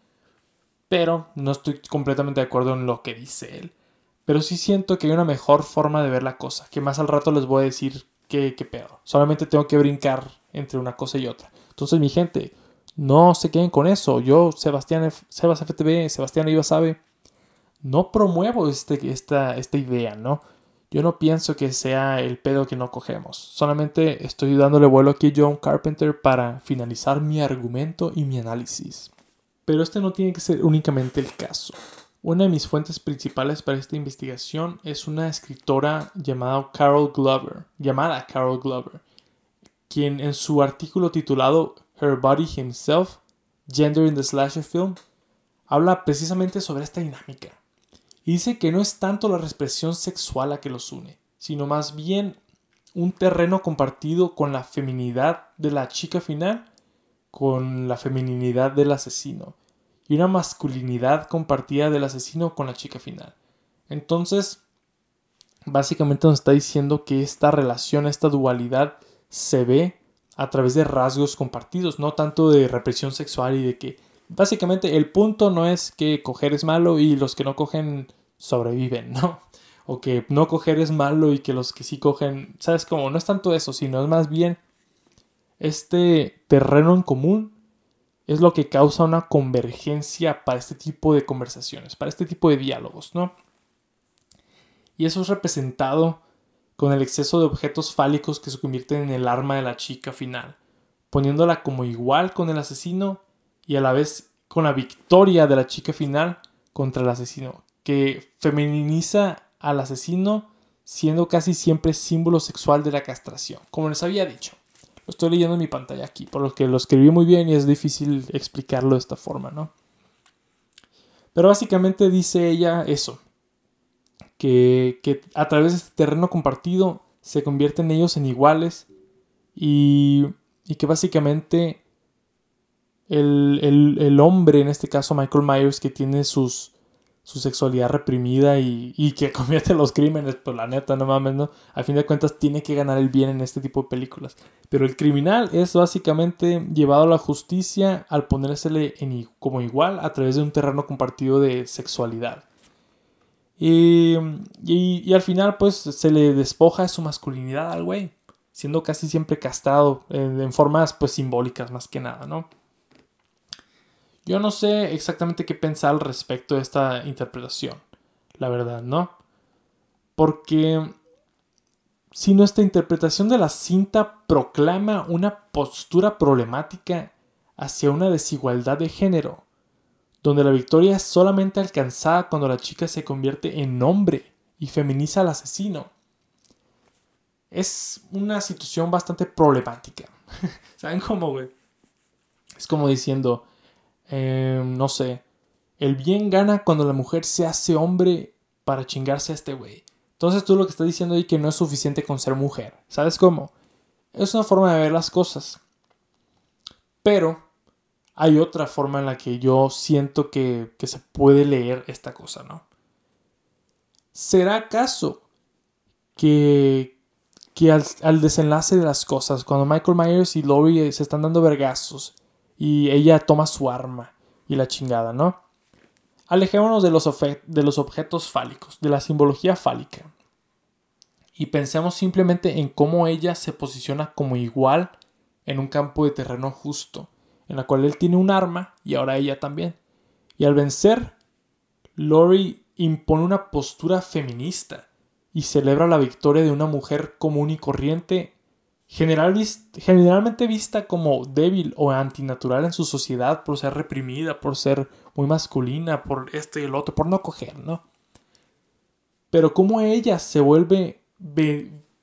Pero no estoy completamente de acuerdo en lo que dice él. Pero sí siento que hay una mejor forma de ver la cosa, que más al rato les voy a decir qué, qué pedo. Solamente tengo que brincar entre una cosa y otra. Entonces, mi gente, no se queden con eso. Yo, Sebastián, Sebas FTV, Sebastián Iba no promuevo este, esta, esta idea, ¿no? Yo no pienso que sea el pedo que no cogemos. Solamente estoy dándole vuelo aquí a John Carpenter para finalizar mi argumento y mi análisis. Pero este no tiene que ser únicamente el caso. Una de mis fuentes principales para esta investigación es una escritora llamada Carol Glover, llamada Carol Glover, quien en su artículo titulado Her Body Himself, Gender in the Slasher Film, habla precisamente sobre esta dinámica. Y dice que no es tanto la represión sexual la que los une, sino más bien un terreno compartido con la feminidad de la chica final, con la feminidad del asesino, y una masculinidad compartida del asesino con la chica final. Entonces, básicamente nos está diciendo que esta relación, esta dualidad, se ve a través de rasgos compartidos, no tanto de represión sexual y de que básicamente el punto no es que coger es malo y los que no cogen sobreviven, ¿no? O que no coger es malo y que los que sí cogen, ¿sabes cómo? No es tanto eso, sino es más bien este terreno en común es lo que causa una convergencia para este tipo de conversaciones, para este tipo de diálogos, ¿no? Y eso es representado con el exceso de objetos fálicos que se convierten en el arma de la chica final, poniéndola como igual con el asesino y a la vez con la victoria de la chica final contra el asesino, que feminiza al asesino siendo casi siempre símbolo sexual de la castración, como les había dicho. Estoy leyendo en mi pantalla aquí, por lo que lo escribí muy bien y es difícil explicarlo de esta forma, ¿no? Pero básicamente dice ella eso, que, a través de este terreno compartido se convierten ellos en iguales y, y que básicamente el, el, el, hombre, en este caso Michael Myers, que tiene sus, su sexualidad reprimida y, que (laughs) comete los crímenes, pues la neta, no mames, ¿no? Al fin de cuentas tiene que ganar el bien en este tipo de películas. Pero el criminal es básicamente llevado a la justicia al ponérsele en, como igual a través de un terreno compartido de sexualidad. Y, al final pues se le despoja de su masculinidad al güey, siendo casi siempre castrado en, en formas pues simbólicas más que nada, ¿no? Yo no sé exactamente qué pensar al respecto de esta interpretación, la verdad, ¿no? Porque si nuestra interpretación de la cinta proclama una postura problemática hacia una desigualdad de género, donde la victoria es solamente alcanzada cuando la chica se convierte en hombre y feminiza al asesino, es una situación bastante problemática. (laughs) ¿Saben cómo, güey? Es como diciendo, eh, no sé, el bien gana cuando la mujer se hace hombre para chingarse a este güey. Entonces tú lo que estás diciendo ahí que no es suficiente con ser mujer. ¿Sabes cómo? Es una forma de ver las cosas. Pero hay otra forma en la que yo siento que, que se puede leer esta cosa, ¿no? ¿Será acaso que, que al, al, desenlace de las cosas, cuando Michael Myers y Laurie se están dando vergazos y ella toma su arma y la chingada, ¿no? Alejémonos de los, de los objetos fálicos, de la simbología fálica. Y pensemos simplemente en cómo ella se posiciona como igual en un campo de terreno justo, en la cual él tiene un arma y ahora ella también. Y al vencer, Lori impone una postura feminista y celebra la victoria de una mujer común y corriente generalmente vista como débil o antinatural en su sociedad por ser reprimida, por ser muy masculina, por esto y el otro, por no coger, ¿no? Pero como ella se vuelve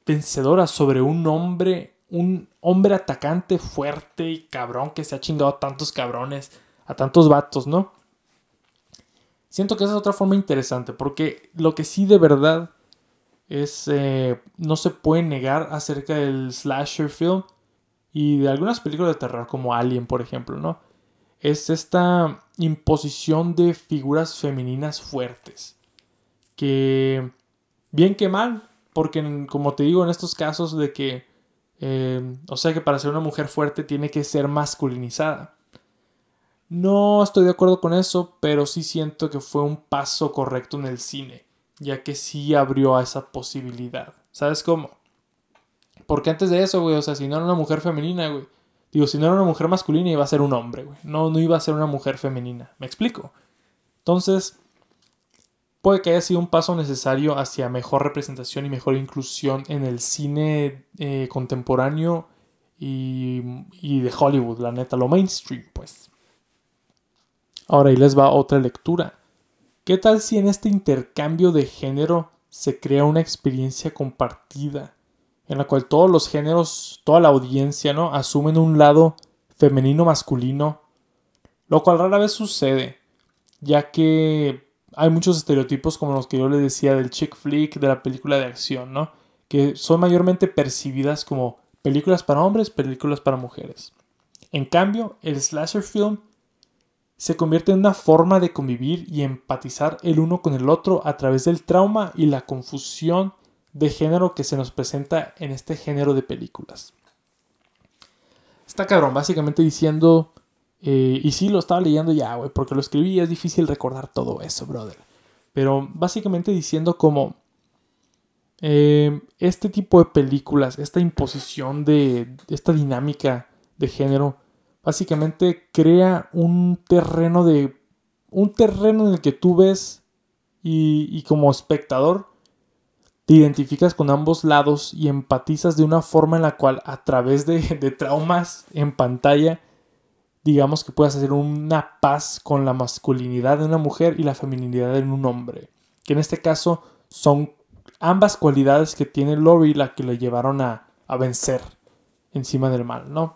vencedora sobre un hombre, un hombre atacante fuerte y cabrón que se ha chingado a tantos cabrones, a tantos vatos, ¿no? Siento que esa es otra forma interesante, porque lo que sí de verdad es eh, no se puede negar acerca del slasher film y de algunas películas de terror como Alien por ejemplo no es esta imposición de figuras femeninas fuertes que bien que mal porque como te digo en estos casos de que eh, o sea que para ser una mujer fuerte tiene que ser masculinizada. No estoy de acuerdo con eso pero sí siento que fue un paso correcto en el cine ya que sí abrió a esa posibilidad. ¿Sabes cómo? Porque antes de eso, güey, o sea, si no era una mujer femenina, güey, digo, si no era una mujer masculina, iba a ser un hombre, güey. No, no iba a ser una mujer femenina. ¿Me explico? Entonces, puede que haya sido un paso necesario hacia mejor representación y mejor inclusión en el cine eh, contemporáneo y, y de Hollywood, la neta, lo mainstream, pues. Ahora ahí les va otra lectura. ¿Qué tal si en este intercambio de género se crea una experiencia compartida en la cual todos los géneros, toda la audiencia, ¿no? asumen un lado femenino masculino, lo cual rara vez sucede, ya que hay muchos estereotipos como los que yo les decía del chick flick, de la película de acción, ¿no? Que son mayormente percibidas como películas para hombres, películas para mujeres. En cambio, el slasher film se convierte en una forma de convivir y empatizar el uno con el otro a través del trauma y la confusión de género que se nos presenta en este género de películas. Está cabrón, básicamente diciendo, eh, y sí lo estaba leyendo ya, güey, porque lo escribí y es difícil recordar todo eso, brother. Pero básicamente diciendo como eh, este tipo de películas, esta imposición de esta dinámica de género, básicamente crea un terreno de un terreno en el que tú ves y, como espectador te identificas con ambos lados y empatizas de una forma en la cual a través de, (laughs) de traumas en pantalla digamos que puedas hacer una paz con la masculinidad de una mujer y la feminidad de un hombre que en este caso son ambas cualidades que tiene Lori la que le llevaron a, a vencer encima del mal, ¿no?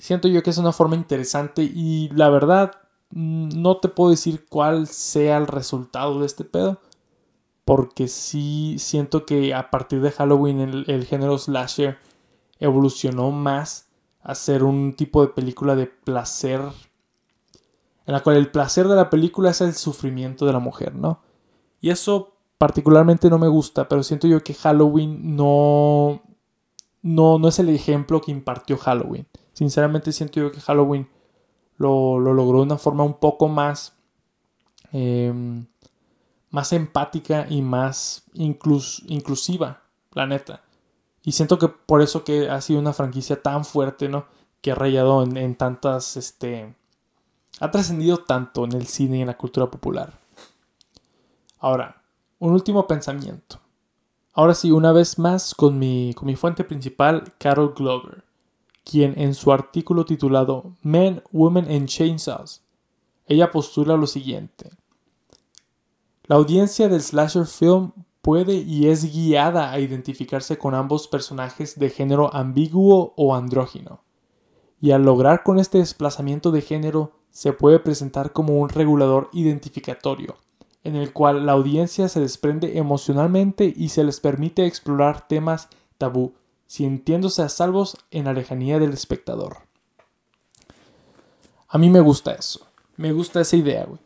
Siento yo que es una forma interesante y la verdad mm, no te puedo decir cuál sea el resultado de este pedo. Porque sí siento que a partir de Halloween el, género slasher evolucionó más a ser un tipo de película de placer. en la cual el placer de la película es el sufrimiento de la mujer, ¿no? Y eso particularmente no me gusta, pero siento yo que Halloween no, no, no es el ejemplo que impartió Halloween. Sinceramente siento yo que Halloween lo, logró de una forma un poco más, em, más empática y más inclusiva, la neta. Y siento que por eso que ha sido una franquicia tan fuerte, ¿no? Que ha rayado en, en tantas, este... Ha trascendido tanto en el cine y en la cultura popular. Ahora, un último pensamiento. Ahora sí, una vez más con mi, con mi fuente principal, Carol Glover, quien en su artículo titulado Men, Women and Chainsaws, ella postula lo siguiente. La audiencia del slasher film puede y es guiada a identificarse con ambos personajes de género ambiguo o andrógino, y al lograr con este desplazamiento de género se puede presentar como un regulador identificatorio, en el cual la audiencia se desprende emocionalmente y se les permite explorar temas tabú, sintiéndose a salvos en la lejanía del espectador. A mí me gusta eso, me gusta esa idea, güey.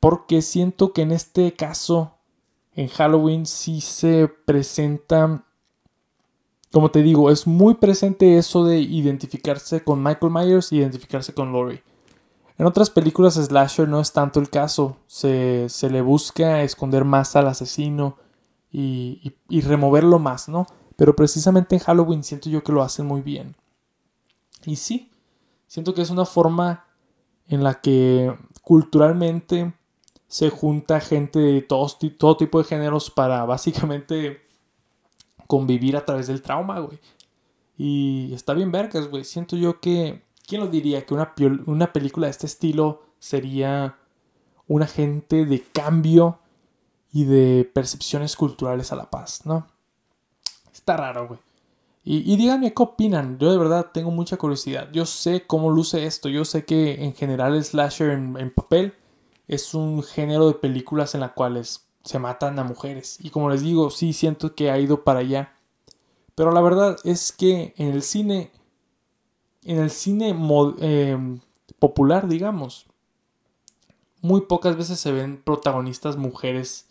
Porque siento que en este caso, en Halloween, sí se presenta, como te digo, es muy presente eso de identificarse con Michael Myers y identificarse con Laurie. En otras películas slasher no es tanto el caso, se, le busca esconder más al asesino y, removerlo más, ¿no? Pero precisamente en Halloween siento yo que lo hacen muy bien. Y sí, siento que es una forma en la que culturalmente se junta gente de todos, todo tipo de géneros para básicamente convivir a través del trauma, güey. Y está bien vergas, güey. Siento yo que ¿Quién lo diría que una, una película de este estilo sería un agente de cambio y de percepciones culturales a la paz, ¿no? Está raro, güey. Y, díganme qué opinan. Yo de verdad tengo mucha curiosidad. Yo sé cómo luce esto. Yo sé que en general el slasher en, en papel es un género de películas en las cuales se matan a mujeres. Y como les digo, sí siento que ha ido para allá. Pero la verdad es que en el cine en el cine em, popular, digamos, muy pocas veces se ven protagonistas mujeres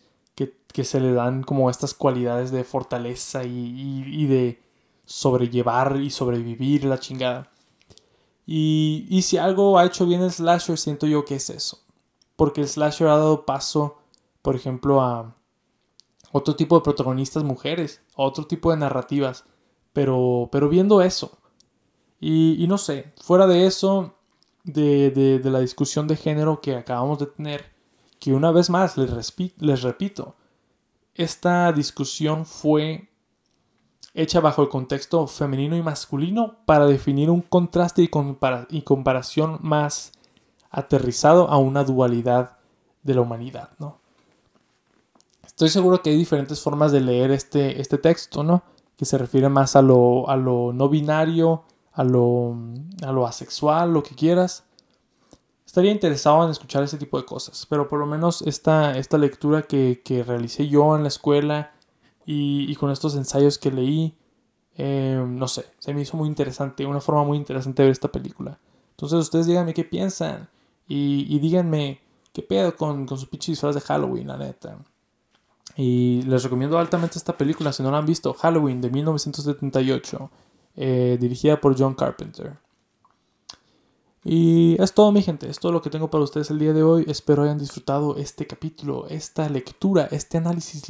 que, se le dan como estas cualidades de fortaleza y, de sobrellevar y sobrevivir la chingada. Y, y, si algo ha hecho bien el slasher, siento yo que es eso. Porque el slasher ha dado paso, por ejemplo, a otro tipo de protagonistas mujeres, a otro tipo de narrativas. Pero, pero viendo eso, y, no sé, fuera de eso, de, la discusión de género que acabamos de tener, que una vez más les, les repito, esta discusión fue hecha bajo el contexto femenino y masculino para definir un contraste y, comparación más aterrizado a una dualidad de la humanidad, ¿no? Estoy seguro que hay diferentes formas de leer este, este texto, ¿no? Que se refiere más a lo, a lo no binario, a lo, a lo asexual, lo que quieras. Estaría interesado en escuchar ese tipo de cosas, pero por lo menos esta, esta lectura que, realicé yo en la escuela y, con estos ensayos que leí, eh, no sé, se me hizo muy interesante, una forma muy interesante de ver esta película. Entonces ustedes díganme qué piensan y, díganme qué pedo con, con sus pinches disfraz de Halloween, la neta. Y les recomiendo altamente esta película si no la han visto, Halloween de 1978. Eh, dirigida por John Carpenter. Y es todo mi gente, es todo lo que tengo para ustedes el día de hoy. Espero hayan disfrutado este capítulo, esta lectura, este análisis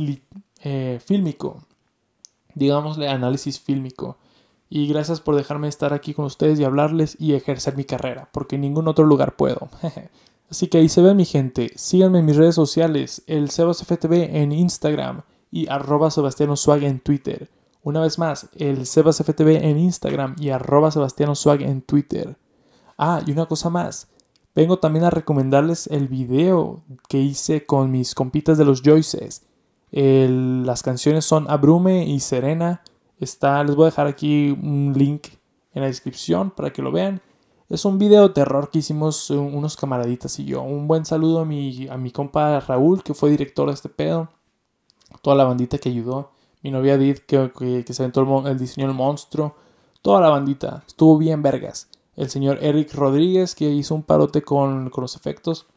eh, fílmico. Digámosle análisis fílmico. Y gracias por dejarme estar aquí con ustedes y hablarles y ejercer mi carrera, porque en ningún otro lugar puedo. (laughs) Así que ahí se ve mi gente. Síganme en mis redes sociales, el SebasFTV en Instagram y arroba Sebastiano en Twitter. Una vez más, el SebasFTV en Instagram y arroba SebastianoSwag en Twitter. Ah, y una cosa más. Vengo también a recomendarles el video que hice con mis compitas de los Joyces. las canciones son Abrume y Serena. Está, les voy a dejar aquí un link en la descripción para que lo vean. Es un video de terror que hicimos unos camaraditas y yo. Un buen saludo a mi, a mi compa Raúl, que fue director de este pedo. Toda la bandita que ayudó mi novia Did, que, que, se aventó el, diseño del monstruo, toda la bandita, estuvo bien vergas. El señor Eric Rodríguez, que hizo un parote con, con los efectos.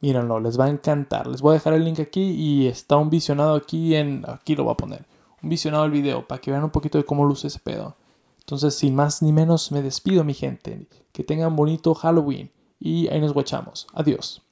Mírenlo, les va a encantar. Les voy a dejar el link aquí y está un visionado aquí en... Aquí lo voy a poner. Un visionado del video para que vean un poquito de cómo luce ese pedo. Entonces, sin más ni menos, me despido, mi gente. Que tengan bonito Halloween y ahí nos guachamos. Adiós.